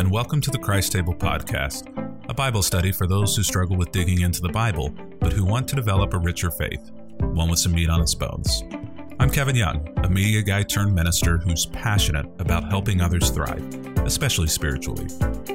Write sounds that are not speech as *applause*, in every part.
and welcome to the Christ Table Podcast, a Bible study for those who struggle with digging into the Bible, but who want to develop a richer faith, one with some meat on its bones. I'm Kevin Young, a media guy turned minister who's passionate about helping others thrive, especially spiritually.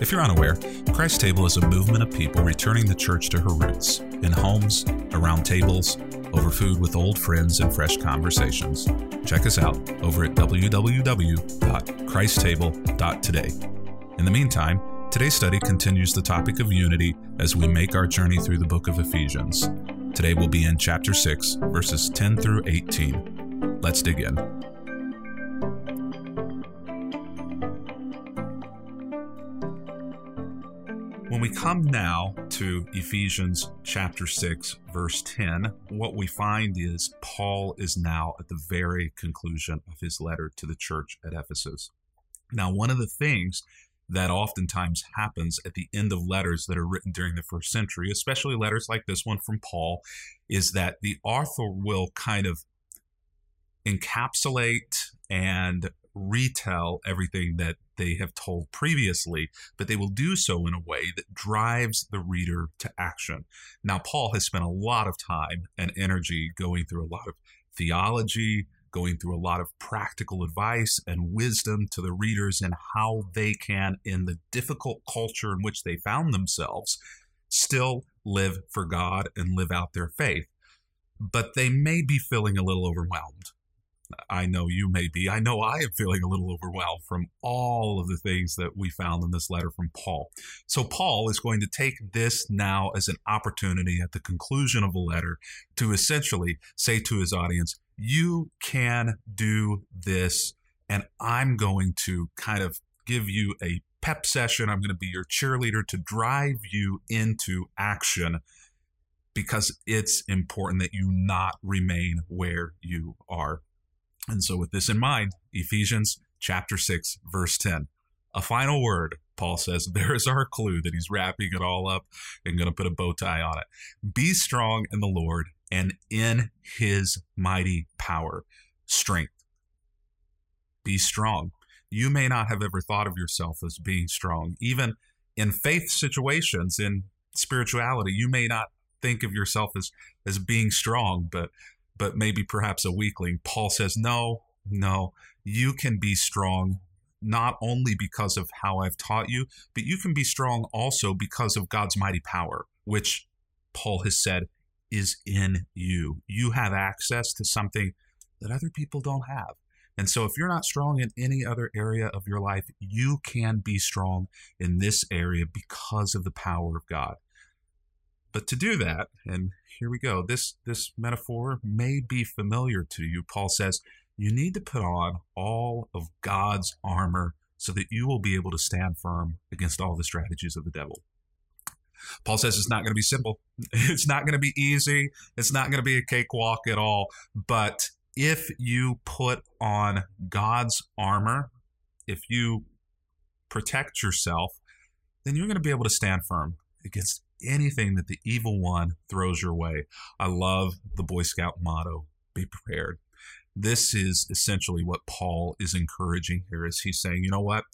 If you're unaware, Christ Table is a movement of people returning the church to her roots in homes, around tables, over food with old friends, and fresh conversations. Check us out over at www.christtable.today. In the meantime, today's study continues the topic of unity as we make our journey through the book of Ephesians. Today we'll be in chapter 6, verses 10 through 18. Let's dig in. When we come now to Ephesians chapter 6, verse 10, what we find is Paul is now at the very conclusion of his letter to the church at Ephesus. Now, one of the things that oftentimes happens at the end of letters that are written during the first century, especially letters like this one from Paul, is that the author will kind of encapsulate and retell everything that they have told previously, but they will do so in a way that drives the reader to action. Now, Paul has spent a lot of time and energy going through a lot of theology, going through a lot of practical advice and wisdom to the readers and how they can, in the difficult culture in which they found themselves, still live for God and live out their faith. But they may be feeling a little overwhelmed I know you may be. I know I am feeling a little overwhelmed from all of the things that we found in this letter from Paul. So, Paul is going to take this now as an opportunity at the conclusion of a letter to essentially say to his audience, You can do this, and I'm going to kind of give you a pep session. I'm going to be your cheerleader to drive you into action because it's important that you not remain where you are and so, with this in mind, Ephesians chapter 6, verse 10, a final word, Paul says, *laughs* there is our clue that he's wrapping it all up and going to put a bow tie on it. Be strong in the Lord and in his mighty power, strength. Be strong. You may not have ever thought of yourself as being strong. Even in faith situations, in spirituality, you may not think of yourself as, as being strong, but but maybe perhaps a weakling. Paul says, No, no, you can be strong not only because of how I've taught you, but you can be strong also because of God's mighty power, which Paul has said is in you. You have access to something that other people don't have. And so, if you're not strong in any other area of your life, you can be strong in this area because of the power of God. But to do that, and here we go, this, this metaphor may be familiar to you. Paul says, you need to put on all of God's armor so that you will be able to stand firm against all the strategies of the devil. Paul says it's not going to be simple. *laughs* It's not going to be easy. It's not going to be a cakewalk at all. But if you put on God's armor, if you protect yourself, then you're going to be able to stand firm against anything that the evil one throws your way. I love the Boy Scout motto be prepared. This is essentially what Paul is encouraging here is he's saying, you know what?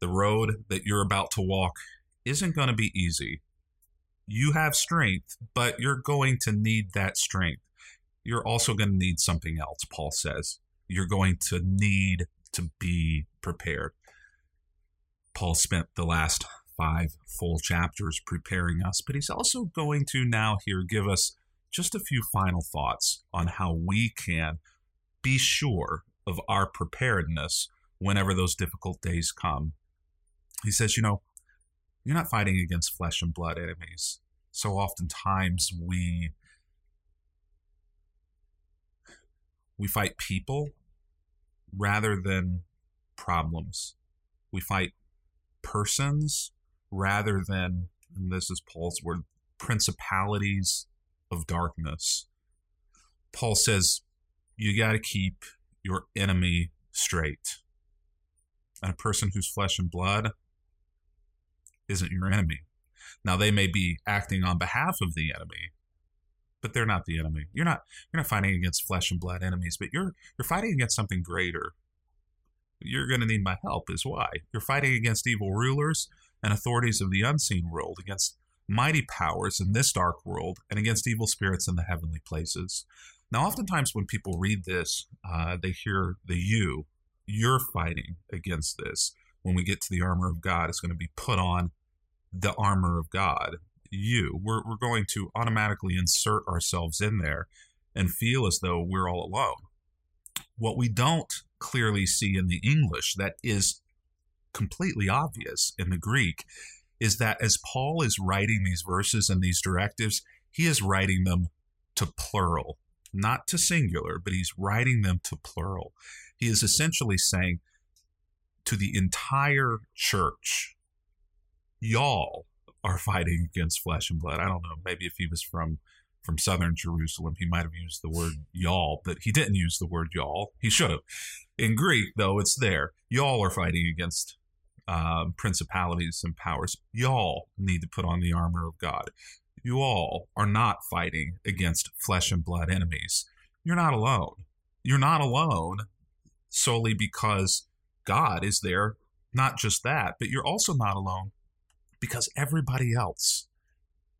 The road that you're about to walk isn't going to be easy. You have strength, but you're going to need that strength. You're also going to need something else, Paul says. You're going to need to be prepared. Paul spent the last five full chapters preparing us, but he's also going to now here give us just a few final thoughts on how we can be sure of our preparedness whenever those difficult days come. He says, you know, you're not fighting against flesh and blood enemies. So oftentimes we we fight people rather than problems. We fight persons rather than, and this is Paul's word, principalities of darkness. Paul says, you got to keep your enemy straight. And a person who's flesh and blood isn't your enemy. Now they may be acting on behalf of the enemy, but they're not the enemy. You're not you're not fighting against flesh and blood enemies, but you're you're fighting against something greater. you're going to need my help, is why. You're fighting against evil rulers and authorities of the unseen world, against mighty powers in this dark world, and against evil spirits in the heavenly places. Now, oftentimes when people read this, uh, they hear the you. You're fighting against this. When we get to the armor of God, it's going to be put on the armor of God. You. We're, we're going to automatically insert ourselves in there and feel as though we're all alone. What we don't clearly see in the English that is completely obvious in the Greek is that as Paul is writing these verses and these directives, he is writing them to plural, not to singular, but he's writing them to plural. He is essentially saying to the entire church, y'all are fighting against flesh and blood. I don't know, maybe if he was from from southern Jerusalem, he might have used the word y'all, but he didn't use the word y'all. He should have. In Greek, though, it's there. Y'all are fighting against uh, principalities and powers. Y'all need to put on the armor of God. You all are not fighting against flesh and blood enemies. You're not alone. You're not alone solely because God is there. Not just that, but you're also not alone because everybody else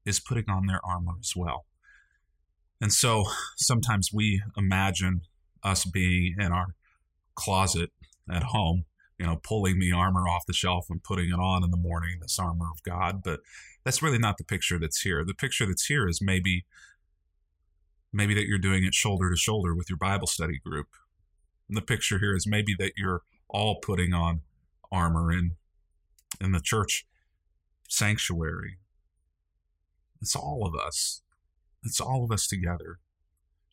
is putting on their armor as well. And so sometimes we imagine us being in our closet at home, you know, pulling the armor off the shelf and putting it on in the morning, this armor of God. But that's really not the picture that's here. The picture that's here is maybe maybe that you're doing it shoulder to shoulder with your Bible study group. And the picture here is maybe that you're all putting on armor in in the church sanctuary. It's all of us. It's all of us together.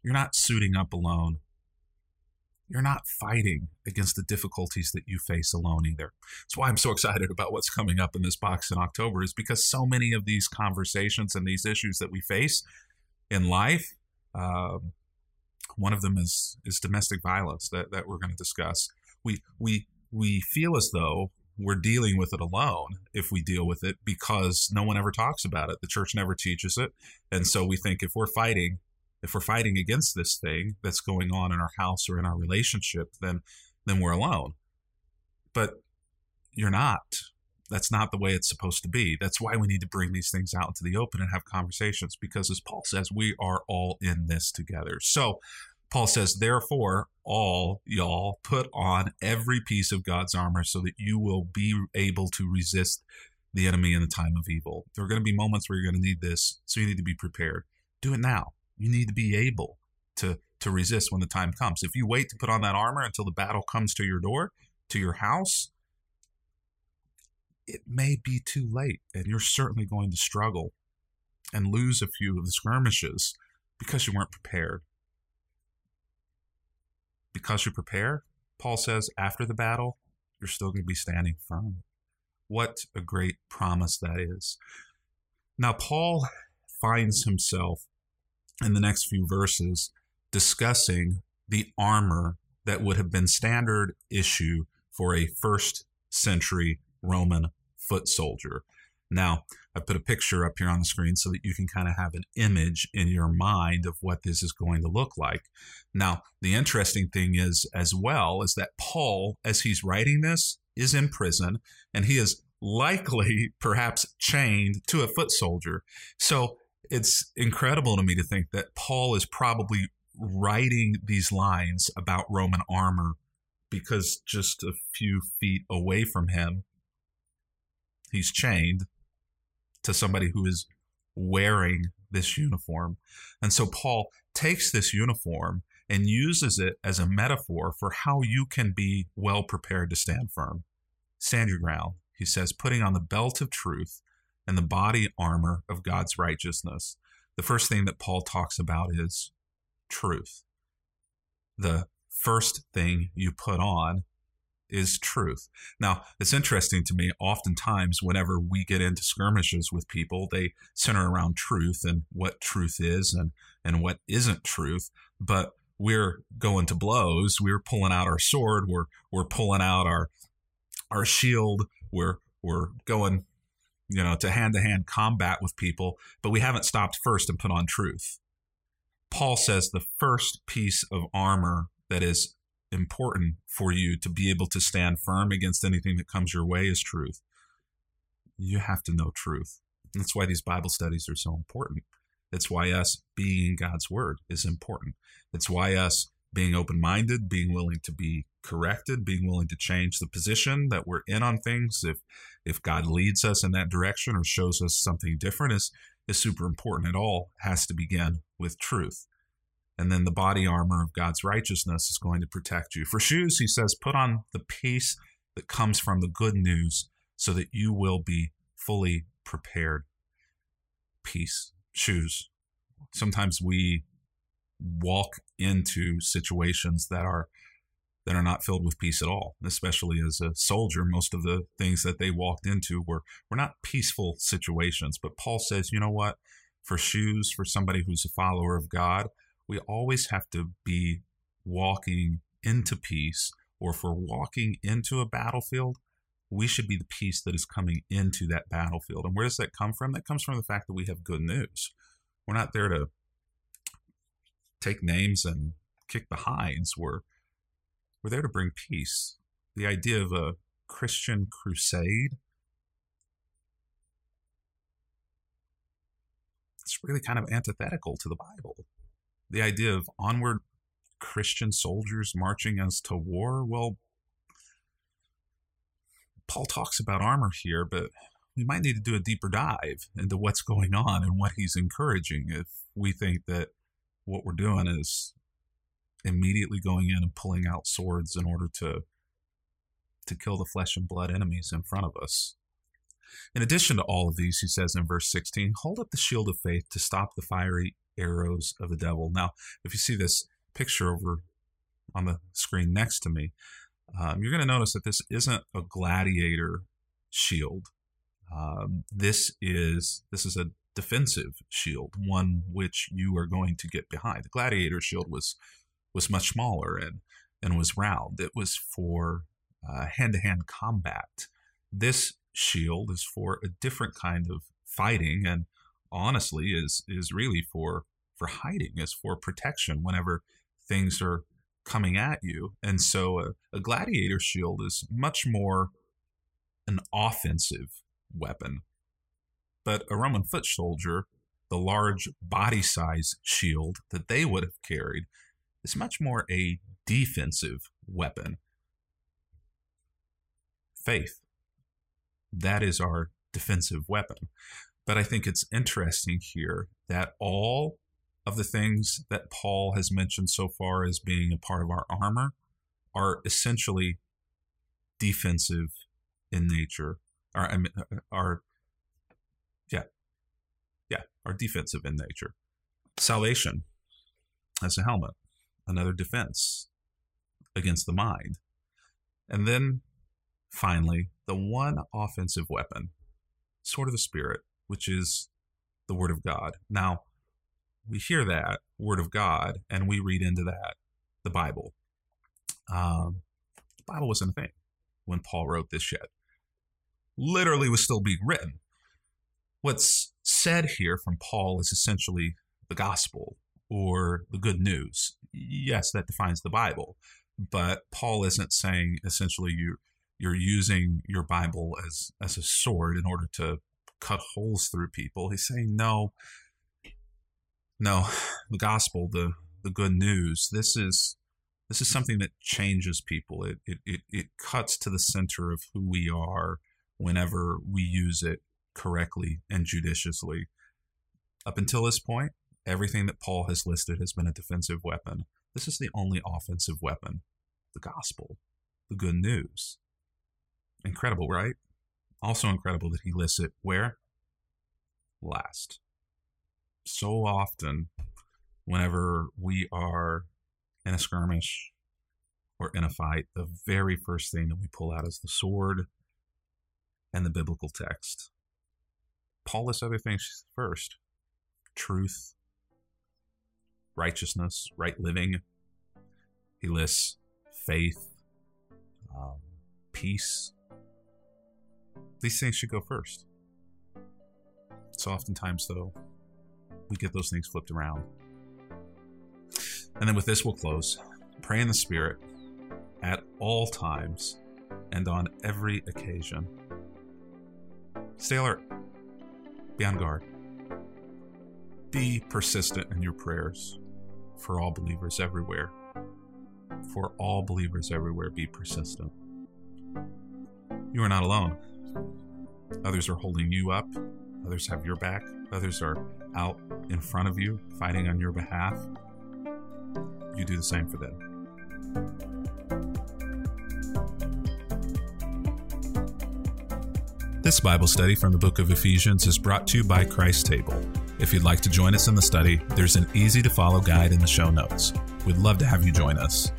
You're not suiting up alone. You're not fighting against the difficulties that you face alone either. That's why I'm so excited about what's coming up in this box in October, is because so many of these conversations and these issues that we face in life, um, one of them is is domestic violence that, that we're going to discuss. We we we feel as though we're dealing with it alone if we deal with it because no one ever talks about it. The church never teaches it. And so we think if we're fighting, if we're fighting against this thing that's going on in our house or in our relationship, then then we're alone. But you're not. That's not the way it's supposed to be. That's why we need to bring these things out into the open and have conversations because as Paul says, we are all in this together. So Paul says, therefore, all y'all put on every piece of God's armor so that you will be able to resist the enemy in the time of evil. There are going to be moments where you're going to need this, so you need to be prepared. Do it now. You need to be able to to resist when the time comes. If you wait to put on that armor until the battle comes to your door, to your house, it may be too late, and you're certainly going to struggle and lose a few of the skirmishes because you weren't prepared because you prepare, Paul says, after the battle, you're still going to be standing firm. What a great promise that is. Now, Paul finds himself in the next few verses discussing the armor that would have been standard issue for a first century Roman foot soldier. Now, I put a picture up here on the screen so that you can kind of have an image in your mind of what this is going to look like. Now, the interesting thing is, as well, is that Paul, as he's writing this, is in prison and he is likely *laughs* perhaps chained to a foot soldier. So it's incredible to me to think that Paul is probably writing these lines about Roman armor because just a few feet away from him, he's chained to somebody who is wearing this uniform. And so Paul takes this uniform and uses it as a metaphor for how you can be well prepared to stand firm. Stand your ground, he says, putting on the belt of truth and the body armor of God's righteousness. The first thing that Paul talks about is truth. The first thing you put on is truth. Now, it's interesting to me, oftentimes, whenever we get into skirmishes with people, they center around truth and what truth is and, and what isn't truth. But we're going to blows. We're pulling out our sword. We're, we're pulling out our, our shield. We're, we're going, you know, to hand to hand combat with people, but we haven't stopped first and put on truth. Paul says the first piece of armor that is important for you to be able to stand firm against anything that comes your way is truth. You have to know truth. That's why these Bible studies are so important. It's why us being God's word is important. It's why us being open minded, being willing to be corrected, being willing to change the position that we're in on things. If if God leads us in that direction or shows us something different is is super important. It all has to begin with truth. And then the body armor of God's righteousness is going to protect you. For shoes, he says, put on the peace that comes from the good news so that you will be fully prepared. Peace, shoes. Sometimes we walk into situations that are that are not filled with peace at all especially as a soldier most of the things that they walked into were were not peaceful situations but paul says you know what for shoes for somebody who's a follower of god we always have to be walking into peace or if we're walking into a battlefield we should be the peace that is coming into that battlefield and where does that come from that comes from the fact that we have good news we're not there to take names and kick behinds. We're we're there to bring peace. The idea of a Christian crusade. It's really kind of antithetical to the Bible. The idea of onward Christian soldiers marching us to war. Well, Paul talks about armor here, but we might need to do a deeper dive into what's going on and what he's encouraging if we think that what we're doing is immediately going in and pulling out swords in order to to kill the flesh and blood enemies in front of us. In addition to all of these, he says in verse 16, hold up the shield of faith to stop the fiery arrows of the devil. Now, if you see this picture over on the screen next to me, um, you're going to notice that this isn't a gladiator shield. Um, this is this is a defensive shield, one which you are going to get behind. The gladiator shield was was much smaller and and was round. It was for hand to hand combat. This shield is for a different kind of fighting, and honestly, is is really for for hiding, is for protection whenever things are coming at you. And so, a, a gladiator shield is much more an offensive weapon but a Roman foot soldier, the large body size shield that they would have carried, is much more a defensive weapon. Faith. That is our defensive weapon. But I think it's interesting here that all of the things that Paul has mentioned so far as being a part of our armor are essentially defensive in nature, or are yeah. Yeah. Are defensive in nature. Salvation as a helmet, another defense against the mind. And then finally, the one offensive weapon, sword of the Spirit, which is the Word of God. Now, we hear that Word of God and we read into that the Bible. Um, the Bible wasn't a thing when Paul wrote this yet. Literally was still being written what's said here from Paul is essentially the gospel or the good news. Yes, that defines the Bible, but Paul isn't saying essentially you you're using your Bible as as a sword in order to cut holes through people. He's saying no, no, the gospel, the the good news. This is this is something that changes people. It it it, it cuts to the center of who we are whenever we use it correctly and judiciously. Up until this point, everything that Paul has listed has been a defensive weapon. This is the only offensive weapon the gospel, the good news. Incredible, right? Also incredible that he lists it where? Last. So often, whenever we are in a skirmish or in a fight, the very first thing that we pull out is the sword and the biblical text. Paul lists other things first truth, righteousness, right living. He lists faith, um, peace. These things should go first. So oftentimes, though, we get those things flipped around. And then with this, we'll close. Pray in the Spirit. At all times and on every occasion. Stay alert. Be on guard. Be persistent in your prayers for all believers everywhere. For all believers everywhere, be persistent. You are not alone. Others are holding you up, others have your back, others are out in front of you fighting on your behalf. You do the same for them. This Bible study from the book of Ephesians is brought to you by Christ Table. If you'd like to join us in the study, there's an easy to follow guide in the show notes. We'd love to have you join us.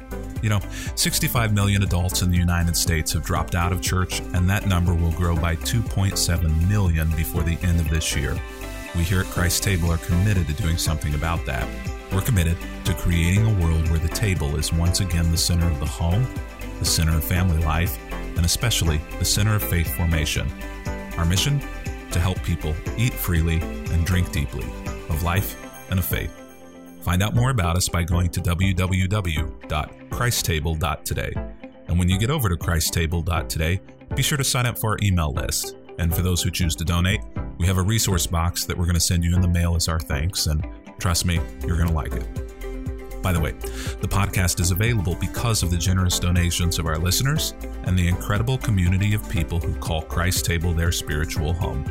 You know, 65 million adults in the United States have dropped out of church, and that number will grow by 2.7 million before the end of this year. We here at Christ Table are committed to doing something about that. We're committed to creating a world where the table is once again the center of the home, the center of family life, and especially the center of faith formation. Our mission? To help people eat freely and drink deeply of life and of faith. Find out more about us by going to www.christtable.today. And when you get over to christtable.today, be sure to sign up for our email list. And for those who choose to donate, we have a resource box that we're going to send you in the mail as our thanks. And trust me, you're going to like it. By the way, the podcast is available because of the generous donations of our listeners and the incredible community of people who call Christ Table their spiritual home.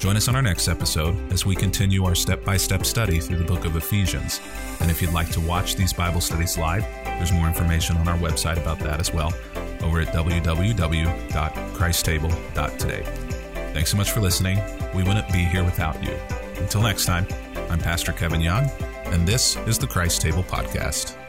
Join us on our next episode as we continue our step by step study through the book of Ephesians. And if you'd like to watch these Bible studies live, there's more information on our website about that as well over at www.christtable.today. Thanks so much for listening. We wouldn't be here without you. Until next time, I'm Pastor Kevin Young and this is the Christ Table Podcast.